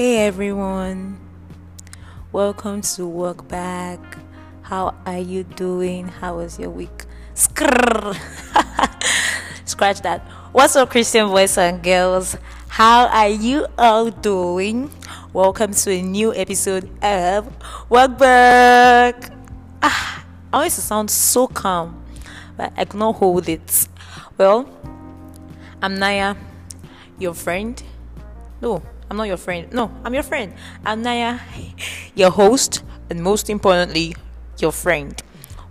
Hey everyone, welcome to Work Back. How are you doing? How was your week? Scratch that. What's up, Christian boys and girls? How are you all doing? Welcome to a new episode of Work Back. Ah, I to sound so calm, but I cannot hold it. Well, I'm Naya, your friend. No, I'm not your friend. No, I'm your friend. I'm Naya, your host, and most importantly, your friend.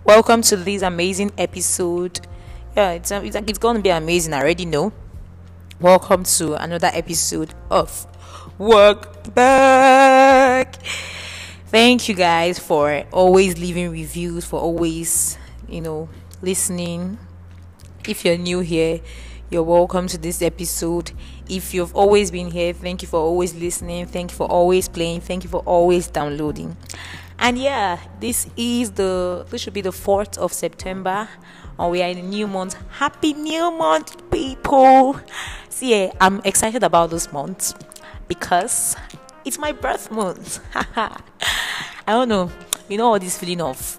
Welcome to this amazing episode. Yeah, it's it's, it's to be amazing. I already know. Welcome to another episode of Work Back. Thank you guys for always leaving reviews, for always, you know, listening. If you're new here, you're welcome to this episode. If you've always been here, thank you for always listening. Thank you for always playing. Thank you for always downloading. And yeah, this is the this should be the 4th of September. And we are in a new month. Happy new month, people. See, yeah, I'm excited about this month because it's my birth month. I don't know. You know all this feeling of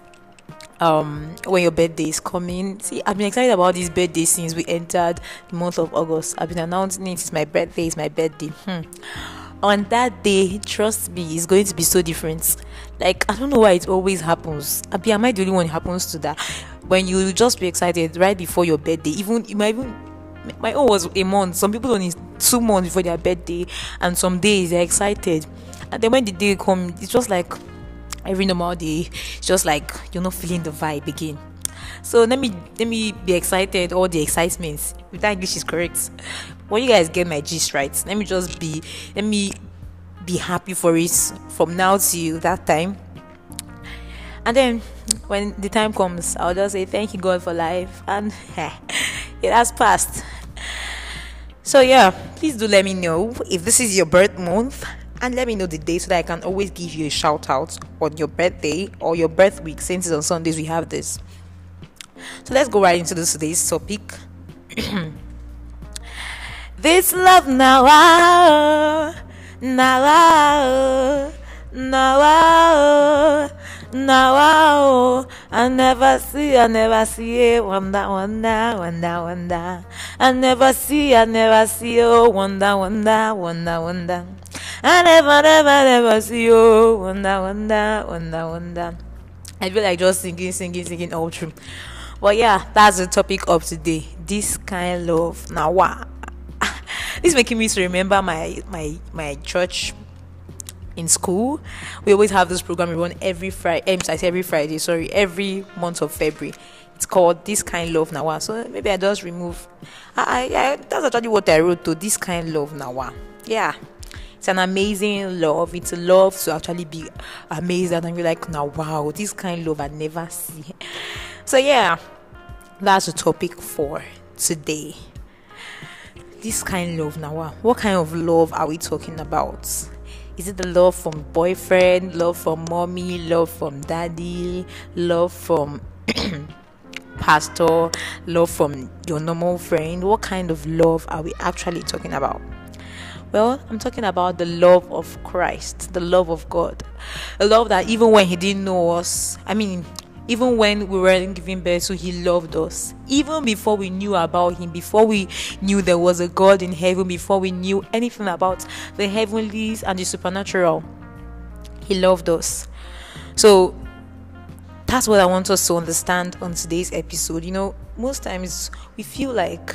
um when your birthday is coming. See, I've been excited about this birthday since we entered the month of August. I've been announcing it. It's my birthday. It's my birthday. Hmm. On that day, trust me, it's going to be so different. Like I don't know why it always happens. Abi, am I the only one happens to that? When you just be excited right before your birthday, even you might even my own was a month. Some people only two months before their birthday, and some days they're excited. And then when the day comes, it's just like every normal day it's just like you're not feeling the vibe again. So let me let me be excited all the excitements if that english is correct. Well you guys get my gist right let me just be let me be happy for it from now till that time. And then when the time comes i'll just say thank you god for life. And eh, it has passed. So yeah please do let me know if this is your birth month and let me know the day so that I can always give you a shout out on your birthday or your birth week since it's on Sundays we have this. So let's go right into this today's topic. this love now, now, now, now, ah, I never see, I never see it. Wonder, wonder, wonder, wonder. I never see, I never see. Oh, wonder, wonder, wonder, wonder. I never, never, never see you. Wonder, wonder, wonder, wonder. I feel like just singing, singing, singing all through. But yeah, that's the topic of today. This kind of now this making me remember my my my church in school. We always have this program we run every Friday. I say every Friday. Sorry, every month of February. It's called this kind love nawa. So maybe I just remove. I, I that's actually what I wrote to this kind love nawa. Yeah. It's an amazing love. It's a love to actually be amazed and be like, now wow, this kind of love I never see. So yeah, that's the topic for today. This kind of love nawa. What kind of love are we talking about? Is it the love from boyfriend, love from mommy, love from daddy, love from pastor, love from your normal friend? What kind of love are we actually talking about? Well, I'm talking about the love of Christ, the love of God. A love that even when He didn't know us, I mean, even when we weren't giving birth, so He loved us. Even before we knew about Him, before we knew there was a God in heaven, before we knew anything about the heavenlies and the supernatural, He loved us. So that's what I want us to understand on today's episode. You know, most times we feel like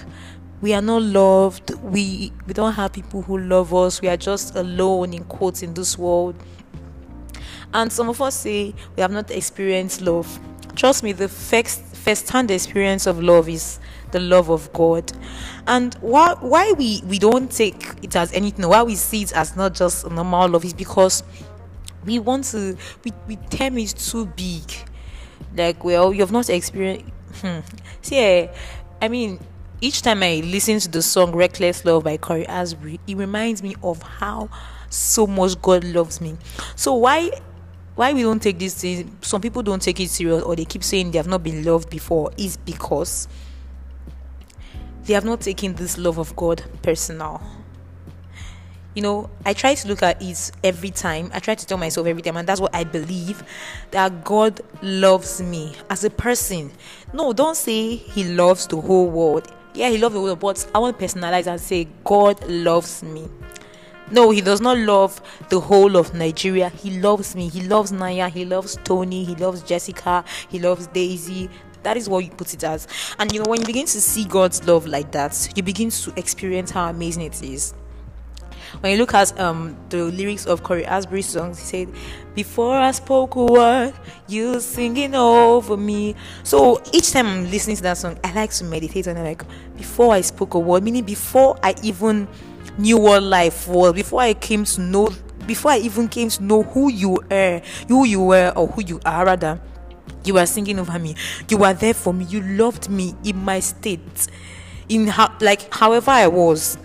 we are not loved. We we don't have people who love us. We are just alone in quotes in this world. And some of us say we have not experienced love. Trust me the first first hand experience of love is the love of god. And why why we we don't take it as anything why we see it as not just normal love is because we want to we, we term it too big. Like well you have not experienced hmm. see i mean each time I listen to the song Reckless Love by Cory Asbury, it reminds me of how so much God loves me. So why why we don't take this thing some people don't take it serious or they keep saying they have not been loved before is because they have not taken this love of God personal. you know, I try to look at it every time. I try to tell myself every time, and that's what I believe that God loves me as a person. No, don't say He loves the whole world. Yeah, He loves the world, but I want to personalize and say God loves me. No, he does not love the whole of Nigeria. He loves me. He loves Naya. He loves Tony. He loves Jessica. He loves Daisy. That is what you put it as. And you know, when you begin to see God's love like that, you begin to experience how amazing it is when you look at um, the lyrics of Cory Asbury's songs, he said, Before I spoke a word, you singing over me. So each time I'm listening to that song, I like to meditate on it like before I spoke a word, meaning before I even knew what life was, before I came to know before I even came to know who you are, who you were or who you are rather. You were singing over me. You were there for me. You loved me in my state. In like however I was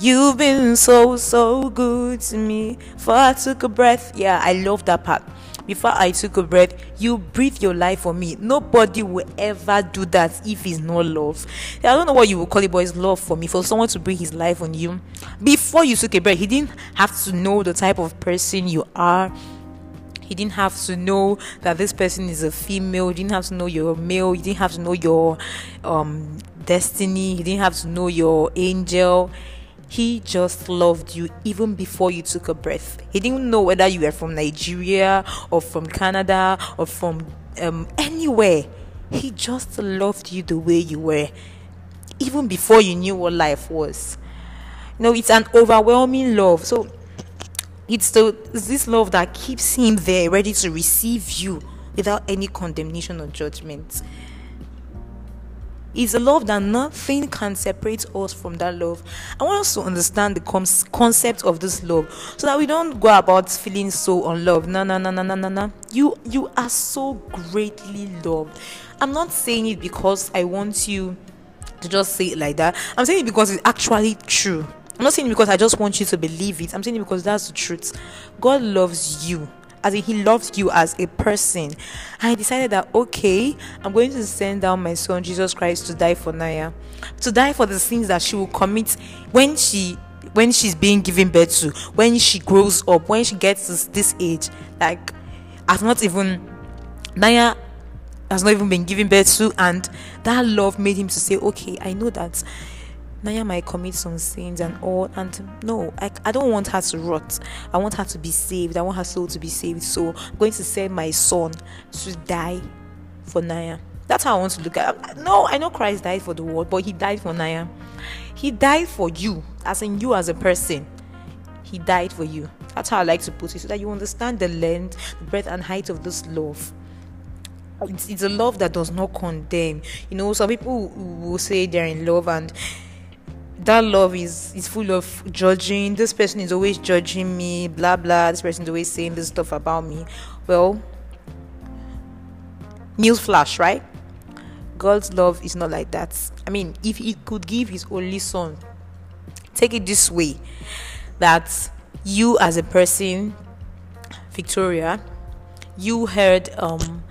You've been so, so good to me. Before I took a breath, yeah, I love that part. Before I took a breath, you breathe your life for me. Nobody will ever do that if it's not love. I don't know what you would call it, but it's love for me. For someone to breathe his life on you. Before you took a breath, he didn't have to know the type of person you are. He didn't have to know that this person is a female. He didn't have to know you're a male. He didn't have to know your um, destiny. He didn't have to know your angel he just loved you even before you took a breath. He didn't know whether you were from Nigeria or from Canada or from um, anywhere. He just loved you the way you were, even before you knew what life was. You know, it's an overwhelming love. So it's the it's this love that keeps him there, ready to receive you without any condemnation or judgment. It's a love that nothing can separate us from that love. I want us to understand the com- concept of this love so that we don't go about feeling so unloved. No, no, no, no, no, no, no. You, you are so greatly loved. I'm not saying it because I want you to just say it like that. I'm saying it because it's actually true. I'm not saying it because I just want you to believe it. I'm saying it because that's the truth. God loves you as in he loves you as a person. I decided that okay, I'm going to send down my son Jesus Christ to die for Naya, to die for the sins that she will commit when she when she's being given birth to, when she grows up, when she gets to this age. Like I've not even Naya has not even been given birth to, and that love made him to say, okay, I know that Naya might commit some sins and all. And no, I, I don't want her to rot. I want her to be saved. I want her soul to be saved. So I'm going to send my son to die for Naya. That's how I want to look at it. No, I know Christ died for the world, but he died for Naya. He died for you, as in you as a person. He died for you. That's how I like to put it, so that you understand the length, the breadth, and height of this love. It's, it's a love that does not condemn. You know, some people will say they're in love and that love is is full of judging. This person is always judging me blah blah. This person is always saying this stuff about me. Well news flash right? God's love is not like that. I mean if he could give his only son take it this way that you as a person victoria you heard um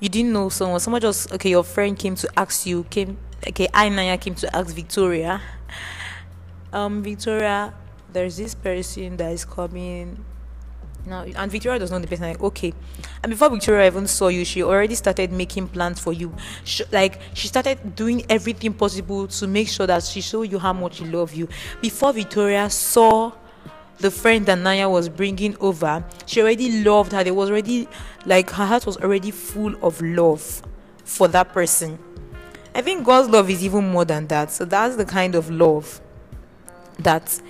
you didn't know someone. Someone just okay your friend came to ask you came okay i naya came to ask victoria um victoria there's this person that is coming. Now and victoria does not the person. Like okay. And before victoria even saw you she already started making plans for you. She, like she started doing everything possible to make sure that she show you how much she love you. Before victoria saw the friend that Naya was bringing over, she already loved her. There was already, like, her heart was already full of love for that person. I think God's love is even more than that. So that's the kind of love that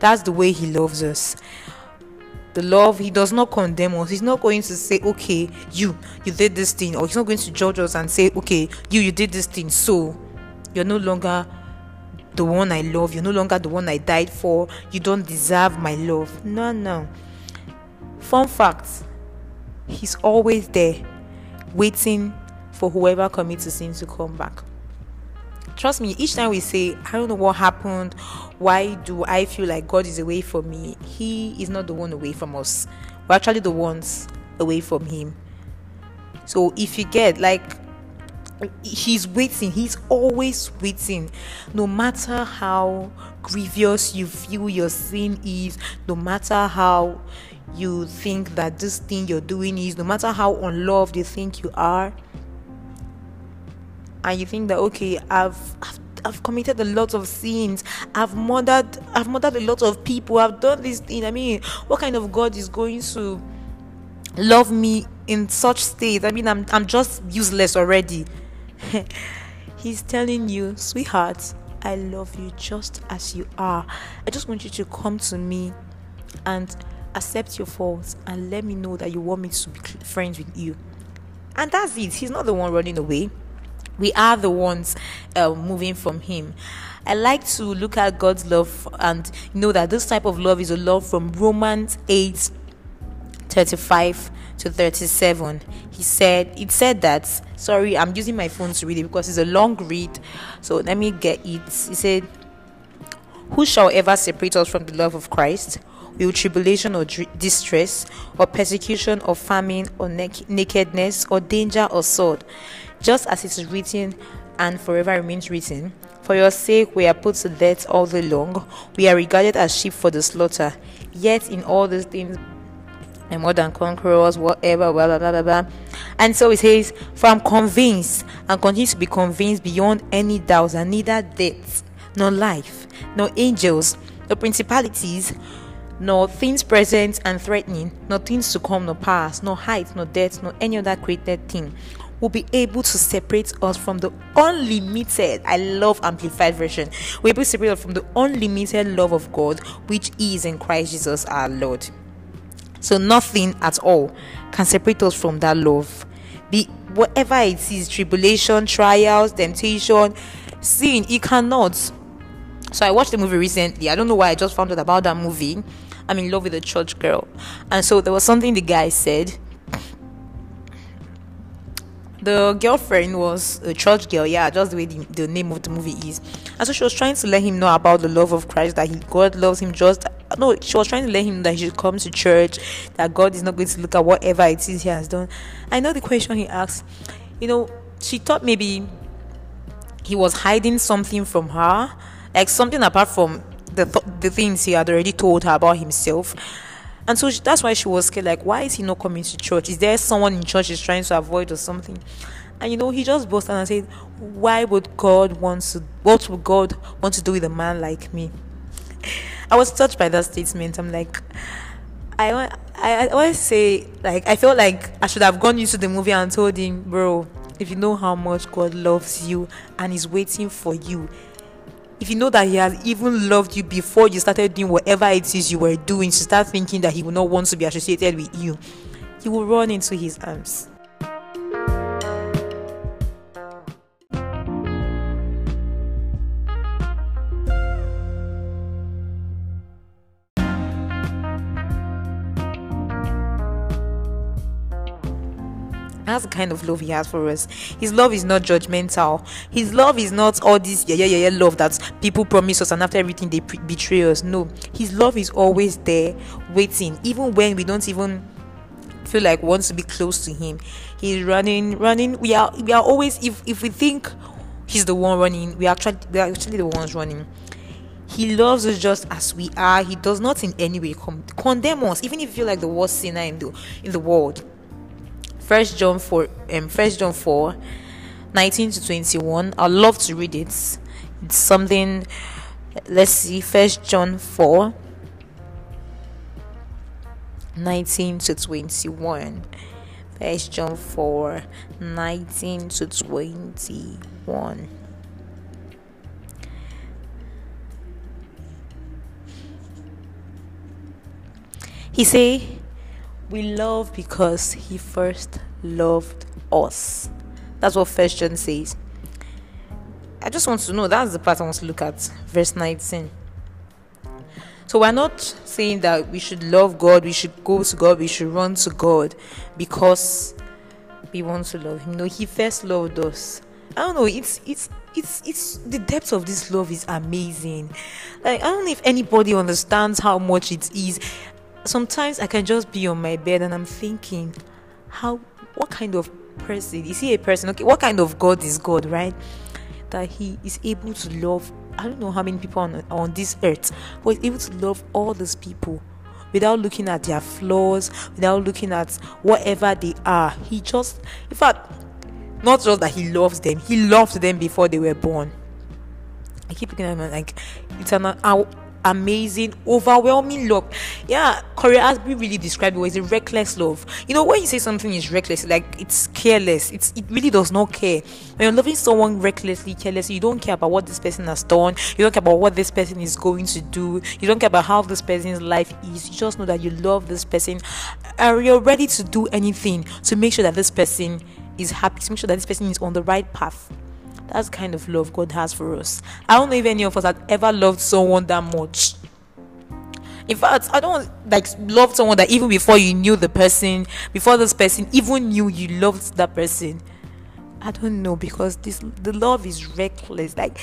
that's the way he loves us. The love he does not condemn us. He's not going to say, "Okay, you you did this thing," or he's not going to judge us and say, "Okay, you you did this thing, so you're no longer the one I love. You're no longer the one I died for. You don't deserve my love." No, no. Fun fact: He's always there, waiting for whoever commits a sin to come back. Trust me, each time we say, I don't know what happened, why do I feel like God is away from me? He is not the one away from us. We're actually the ones away from Him. So if you get like, he's waiting he's always waiting no matter how grievous you feel your sin is no matter how you think that this thing you're doing is no matter how unloved you think you are and you think that okay i've, I've I've committed a lot of sins. I've murdered I've murdered a lot of people. I've done this thing. I mean, what kind of God is going to love me in such state? I mean, I'm I'm just useless already. He's telling you, sweetheart, I love you just as you are. I just want you to come to me and accept your faults and let me know that you want me to be friends with you. And that's it. He's not the one running away. We are the ones uh, moving from Him. I like to look at God's love and know that this type of love is a love from Romans 8 35 to 37 he said it said that sorry i'm using my phone to read it because it's a long read so let me get it. He said who shall ever separate us from the love of christ will tribulation or distress or persecution or famine or nakedness or danger or sword. Just as it is written and forever remains written for your sake we are put to death all day long. We are regarded as sheep for the slaughter. Yet in all these things and more than conquerors, whatever, blah, blah, blah, blah, blah. And so it says, For I'm convinced and continue to be convinced beyond any doubt that neither death, nor life, nor angels, nor principalities, nor things present and threatening, nor things to come, nor past, nor height, nor depth, nor any other created thing will be able to separate us from the unlimited. I love amplified version. We're able to separate us from the unlimited love of God, which is in Christ Jesus our Lord. So nothing at all can separate us from that love. Be whatever it is, tribulation, trials, temptation, sin, it cannot. So I watched the movie recently. I don't know why I just found out about that movie. I'm in love with a church girl. And so there was something the guy said the girlfriend was a church girl, yeah, just the way the, the, name of the movie is. And so she was trying to let him know about the love of Christ, that he God loves him just no, she was trying to let him know that he should come to church, that God is not going to look at whatever it is he has done. I know the question he asked, you know, she thought maybe he was hiding something from her, like something apart from the th- the things he had already told her about himself. And so she, that's why she was scared. Like, why is he not coming to church? Is there someone in church he's trying to avoid or something? And you know, he just burst out and said, "Why would God want to? What would God want to do with a man like me?" I was touched by that statement. I'm like, I, I, I always say, like, I felt like I should have gone into the movie and told him, bro, if you know how much God loves you and is waiting for you, if you know that He has even loved you before you started doing whatever it is you were doing, to start thinking that He will not want to be associated with you, you will run into His arms. That's the kind of love he has for us. His love is not judgmental. His love is not all this yeah yeah yeah, yeah love that people promise us and after everything they pre- betray us. No, his love is always there, waiting, even when we don't even feel like want to be close to him. He's running, running. We are we are always if if we think he's the one running, we are actually we are actually the ones running. He loves us just as we are. He does not in any way condemn us, even if you feel like the worst sinner in the in the world. First John 4 um First John 4 19 to 21. i love to read it. It's something let's see, First John 4 19 to 21. First John 4 19 to 21. He say we love because he first loved us. That's what First John says. I just want to know that's the part I want to look at, verse 19. So we're not saying that we should love God, we should go to God, we should run to God because we want to love Him. No, He first loved us. I don't know. It's it's it's it's the depth of this love is amazing. Like I don't know if anybody understands how much it is sometimes I can just be on my bed and I'm thinking, how, what kind of person. Is he a person? Okay, what kind of God is God, right? That he is able to love. I don't know how many people on on this earth, but he's able to love all these people without looking at their flaws, without looking at whatever they are. He just, in fact, not just that he loves them, he loved them before they were born. I keep looking at him like it's an amazing, overwhelming love. Yeah, Cory Asbury really described it as a reckless love. You know, when you say something is reckless, like it's careless. It's it really does not care. When you're loving someone recklessly, carelessly, you don't care about what this person has done. You don't care about what this person is going to do. You don't care about how this person's life is. You just know that you love this person, and you're ready to do anything to make sure that this person is happy. To make sure that this person is on the right path. That's kind of love God has for us. I don't know if any of us have ever loved someone that much. In fact, I don't like love someone that even before you knew the person, before this person even knew you loved that person. I don't know because this the love is reckless. Like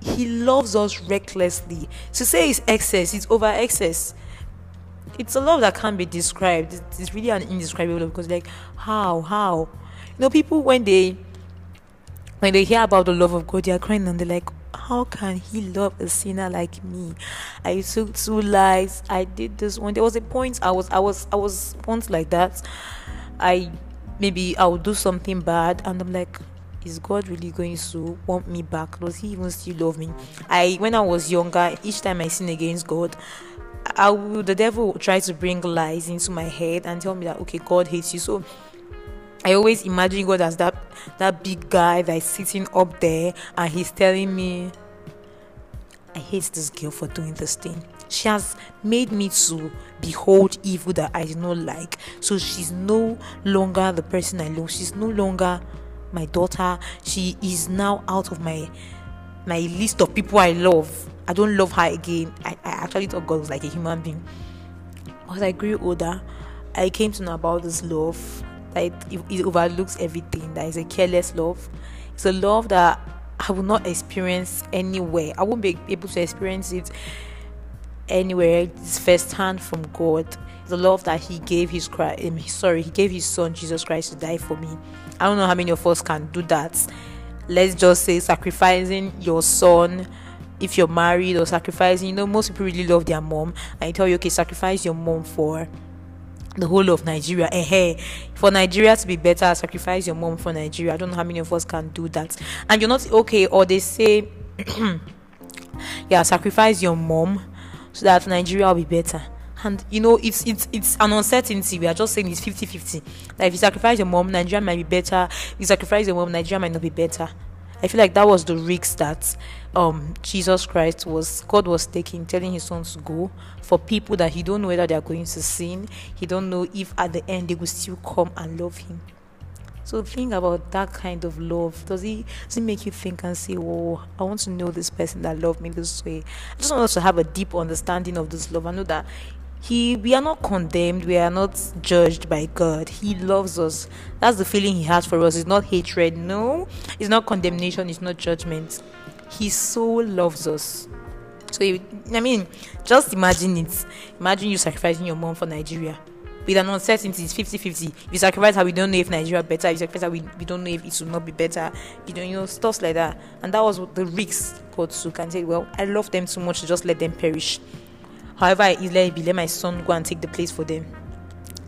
he loves us recklessly. To say it's excess, it's over excess. It's a love that can't be described. It's really an indescribable love because like how how you know people when they when they hear about the love of God, they are crying and they're like, How can He love a sinner like me? I took two lives. I did this one. There was a point I was, I was, I was once like that. I maybe I would do something bad, and I'm like, is God really going to want me back? Does He even still love me? I when I was younger, each time I sin against God, I would the devil would try to bring lies into my head and tell me that okay, God hates you. So I always imagine God as that that big guy that is sitting up there and he's telling me I hate this girl for doing this thing. She has made me to behold evil that I do not like. So she's no longer the person I love. She's no longer my daughter. She is now out of my my list of people I love. I don't love her again. I, I actually thought God was like a human being. As I grew older, I came to know about this love that it, it overlooks everything, that is a careless love. It's a love that I will not experience anywhere. I won't be able to experience it anywhere. It's first hand from God. A love that He gave His Christ. Sorry, He gave His Son Jesus Christ to die for me. I don't know how many of us can do that. Let's just say sacrificing your son if you're married or sacrificing. You know, most people really love their mom, I tell you, okay, sacrifice your mom for the whole of Nigeria. Eh, hey, for Nigeria to be better, sacrifice your mom for Nigeria. I don't know how many of us can do that. And you're not okay, or they say, yeah, sacrifice your mom so that Nigeria will be better. And you know, it's it's it's an uncertainty. We are just saying it's 50 50. Like if you sacrifice your mom, Nigeria might be better. If you sacrifice your mom, Nigeria might not be better. I feel like that was the risk that um, Jesus Christ was God was taking, telling his son to go for people that he don't know whether they are going to sin. He don't know if at the end they will still come and love him. So think about that kind of love. Does he does it make you think and say, "Oh, I want to know this person that loved me this way"? I just want us to have a deep understanding of this love. I know that he we are not condemned we are not judged by god. He loves us. That's the feeling he has for us. It's not hatred no. It's not condemnation it's not judgment. He so loves us. So i mean just imagine it. Imagine you sacrificing your mom for nigeria. With an uncertainty it's 50 50 you sacrifice her we don't know if nigeria better. You sacrifice how we, we don't know if it will not be better. You know you know stuff like that. And that was the risk god took and said well i love them too much to just let them perish However, I let be, let my son go and take the place for them.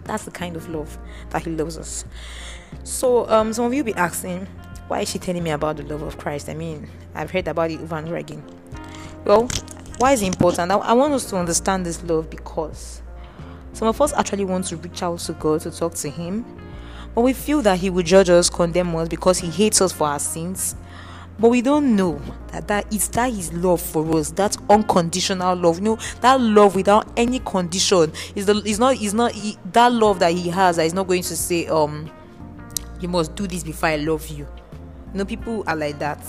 That's the kind of love that he loves us. So, um, some of you be asking, why is she telling me about the love of Christ? I mean, I've heard about it over and over again. Well, why is it important? I, I want us to understand this love because some of us actually want to reach out to God to talk to Him, but we feel that He will judge us, condemn us because He hates us for our sins but we don't know that that is that his love for us. That unconditional love. You know that love without any condition is the is not is not he, that love that he has that is not going to say um you must do this before i love you. You know people are like that.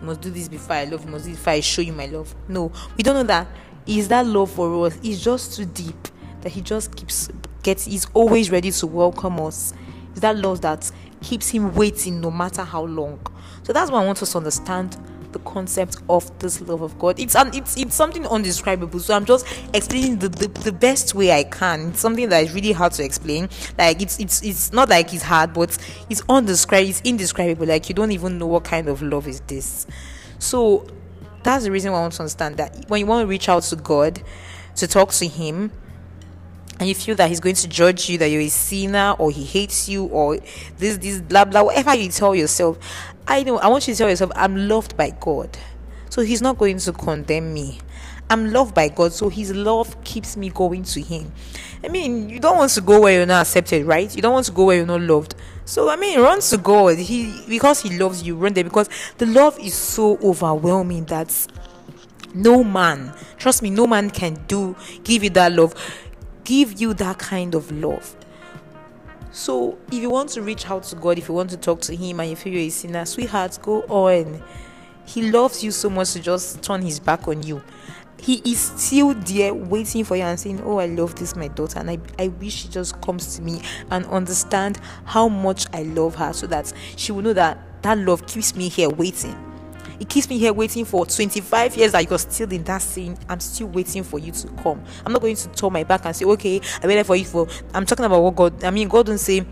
You must do this before i love you. Must do this before i show you my love. No we don't know that. Is that love for us? Is just too deep that he just keeps gets he's always ready to welcome us that love that keeps him waiting no matter how long. So that's why I want us to understand the concept of this love of God. It's an, it's it's something undescribable. So I'm just explaining the, the, the best way I can. It's something that is really hard to explain. Like it's it's it's not like it's hard, but it's undescribable. It's indescribable. Like you don't even know what kind of love is this. So that's the reason why I want to understand that when you want to reach out to God to talk to Him, and you feel that he's going to judge you that you're a sinner or he hates you or this this blah blah whatever you tell yourself i know i want you to tell yourself i'm loved by god so he's not going to condemn me. I'm loved by god so his love keeps me going to him. I mean you don't want to go where you're not accepted right? You don't want to go where you're not loved. So i mean run to god. He because he loves you run there because the love is so overwhelming that no man trust me no man can do give you that love give you that kind of love. So, if you want to reach out to God, if you want to talk to Him and you feel you're a sinner, sweetheart, go on. He loves you so much to just turn His back on you. He is still there waiting for you and saying, Oh, I love this, my daughter, and I, I wish she just comes to me and understand how much I love her so that she will know that that love keeps me here waiting it keeps me here waiting for 25 years that you're still in that scene. I'm still waiting for you to come. I'm not going to turn my back and say, okay, I waited for you for. I'm talking about what God. I mean, God don't say.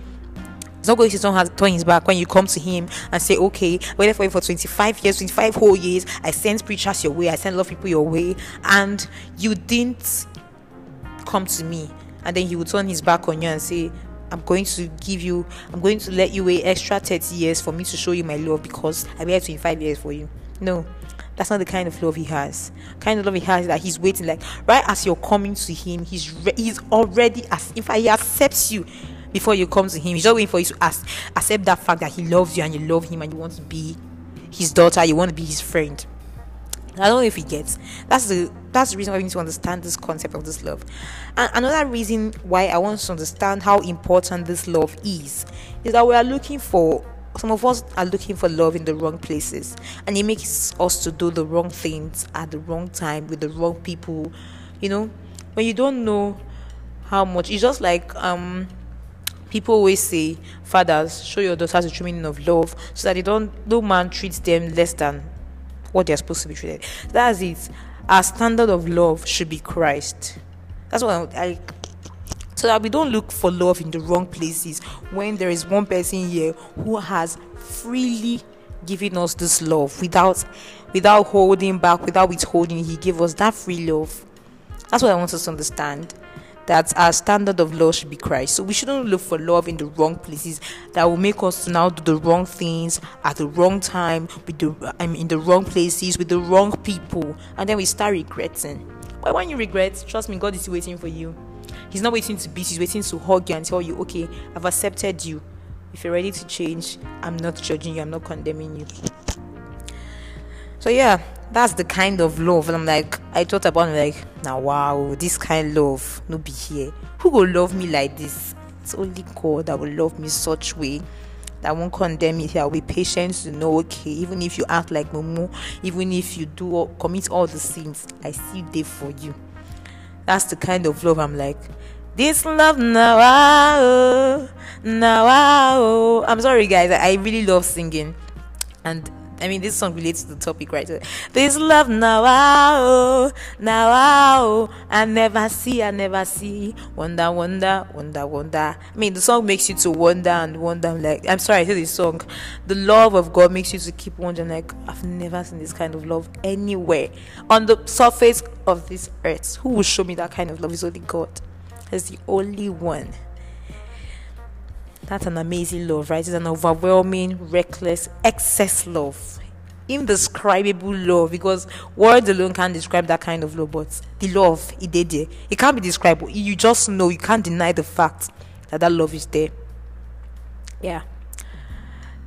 He's not going to turn, his back when you come to him and say, Okay, waited for you for 25 years, 25 whole years. I sent preachers your way, I sent a lot of people your way, and you didn't come to me. And then he would turn his back on you and say, I'm going to give you, I'm going to let you wait extra 30 years for me to show you my love because I waited 25 years for you. No, that's not the kind of love he has. Kind of love he has that he's waiting, like right as you're coming to him, he's re- he's already as fact he accepts you before you come to him. He's just waiting for you to ask, accept that fact that he loves you and you love him and you want to be his daughter, you want to be his friend. I don't know if he gets. That's the that's the reason why we need to understand this concept of this love. And another reason why I want to understand how important this love is is that we are looking for some of us are looking for love in the wrong places and it makes us to do the wrong things at the wrong time with the wrong people you know when you don't know how much it's just like um people always say fathers show your daughters the true meaning of love so that they don't no man treats them less than what they're supposed to be treated. That's it. Our standard of love should be Christ. That's what I, I so that we don't look for love in the wrong places when there is one person here who has freely given us this love without without holding back without withholding he gave us that free love that's what i want us to understand that our standard of love should be Christ. So we shouldn't look for love in the wrong places that will make us now do the wrong things at the wrong time with the I mean in the wrong places with the wrong people, and then we start regretting. But when you regret, trust me, God is waiting for you. He's not waiting to beat you, he's waiting to hug you and tell you, okay, I've accepted you. If you're ready to change, I'm not judging you, I'm not condemning you. So yeah, that's the kind of love. And I'm like, I thought about it, like, now wow, this kind of love no be here. Who will love me like this? It's only God that will love me such way that won't condemn me here. I'll be patient to know, okay, even if you act like Momo, even if you do commit all the sins, I still there for you. That's the kind of love I'm like. This love now, now. I'm sorry, guys. I really love singing, and I mean, this song relates to the topic, right? This love now, oh, now, oh, I never see, I never see. Wonder, wonder, wonder, wonder. I mean, the song makes you to wonder and wonder. Like, I'm sorry, I said this song. The love of God makes you to keep wondering, like, I've never seen this kind of love anywhere on the surface of this earth. Who will show me that kind of love? Is only God. Is the only one. That's an amazing love, right? It's an overwhelming, reckless, excess love. Indescribable love because words alone can't describe that kind of love, but the love, it did there. It can't be described. You just know, you can't deny the fact that that love is there. Yeah.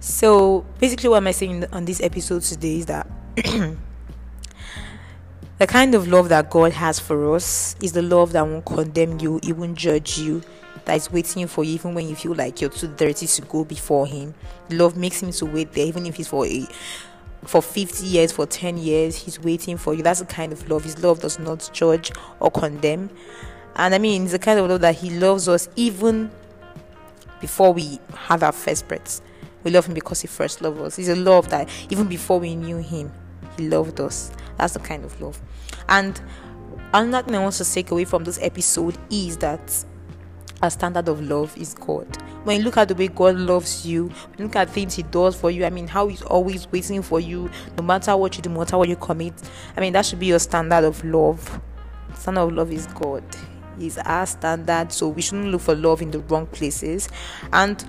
So basically, what am I saying on this episode today is that the kind of love that God has for us is the love that won't condemn you, it won't judge you, that is waiting for you even when you feel like you're too dirty to go before him. Love makes him to wait there, even if it's for a for 50 years, for 10 years, he's waiting for you. That's the kind of love. His love does not judge or condemn. And I mean, it's the kind of love that he loves us even before we had our first breaths. We love him because he first loved us. It's a love that even before we knew him, He loved us. That's the kind of love. And another thing I want to take away from this episode is that our standard of love is God. When you look at the way God loves you, look at things He does for you, I mean, how He's always waiting for you, no matter what you do, no matter what you commit. I mean, that should be your standard of love. Standard of love is God. He's our standard, so we shouldn't look for love in the wrong places. And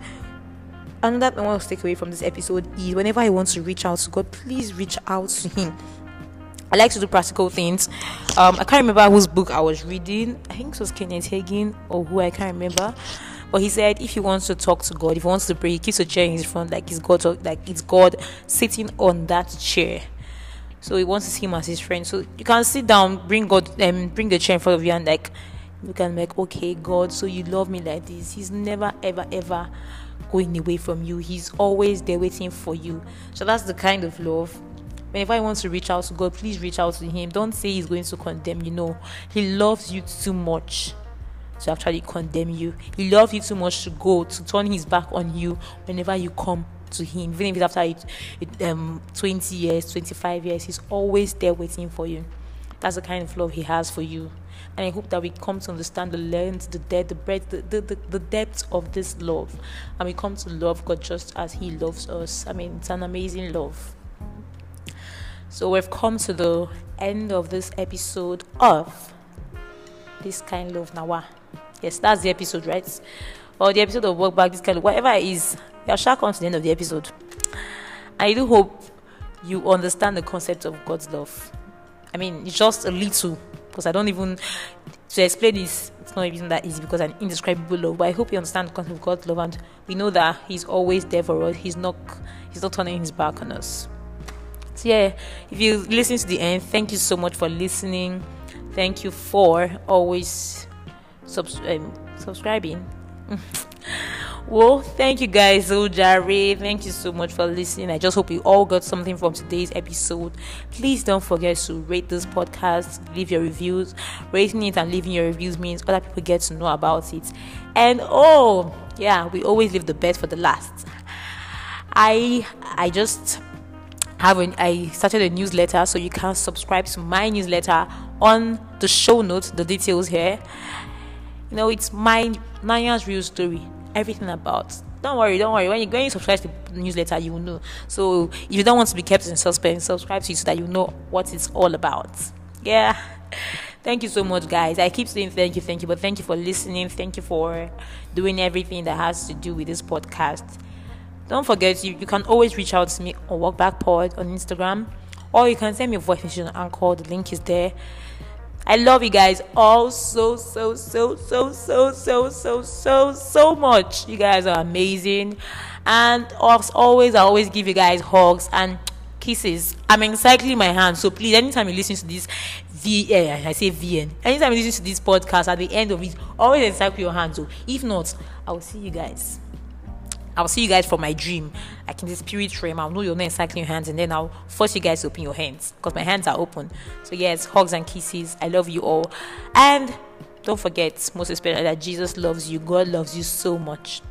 another thing I want to take away from this episode is whenever I want to reach out to God, please reach out to Him. I like to do practical things. Um, I can't remember whose book I was reading. I think it was Kenneth Hagin or who I can't remember. But he said if he wants to talk to God, if he wants to pray, he keeps a chair in his front like it's God, like it's God sitting on that chair. So he wants to see him as his friend. So you can sit down, bring God, um, bring the chair in front of you, and like you can make, okay, God, so you love me like this. He's never, ever, ever going away from you. He's always there waiting for you. So that's the kind of love whenever he wants to reach out to God, please reach out to him. Don't say he's going to condemn you. No, he loves you too much to actually condemn you. He loves you too much to go to turn his back on you whenever you come to him. Even if it's after it, it, um, 20 years, 25 years, he's always there waiting for you. That's the kind of love he has for you. And I hope that we come to understand the length, the depth, the breadth, the, the, the, the depth of this love. And we come to love God just as he loves us. I mean, it's an amazing love. So we've come to the end of this episode of this kind of nawa. Ah, yes, that's the episode, right? Or the episode of work back, this kind of whatever it is. We shall come to the end of the episode. I do hope you understand the concept of God's love. I mean, just a little because I don't even to explain this. It's not even that easy because an indescribable love. But I hope you understand the concept of God's love, and we know that He's always there for us. He's not. He's not turning His back on us. So yeah, if you listen to the end, thank you so much for listening. Thank you for always subs- um, subscribing. well, thank you guys, Ojare. Thank you so much for listening. I just hope you all got something from today's episode. Please don't forget to rate this podcast, leave your reviews. Rating it and leaving your reviews means other people get to know about it. And oh, yeah, we always leave the best for the last. I I just have I started a newsletter, so you can subscribe to my newsletter on the show notes. The details here. You know, it's my Nanya's real story. Everything about. Don't worry, don't worry. When you when you subscribe to the newsletter, you will know. So if you don't want to be kept in suspense, subscribe to it so that you know what it's all about. Yeah. Thank you so much, guys. I keep saying thank you, thank you, but thank you for listening. Thank you for doing everything that has to do with this podcast. Don't forget, you, you can always reach out to me on Walkback Pod on Instagram, or you can send me a voice message on Anchor. The link is there. I love you guys all so, so, so, so, so, so, so, so, so much. You guys are amazing. And as always, I always give you guys hugs and kisses. I'm encircling my hand, so please, anytime you listen to this V, I say VN, anytime you listen to this podcast, at the end of it, always encircle your hands. So if not, I will see you guys. I'll see you guys for my dream. Like in the spirit realm, I'll know you're not encircling your hands and then I'll force you guys to open your hands because my hands are open. So, yes, hugs and kisses. I love you all. And don't forget, most especially, that Jesus loves you. God loves you so much.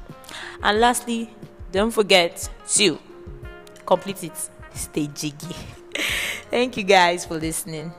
And lastly, don't forget to complete it. Stay jiggy. Thank you guys for listening.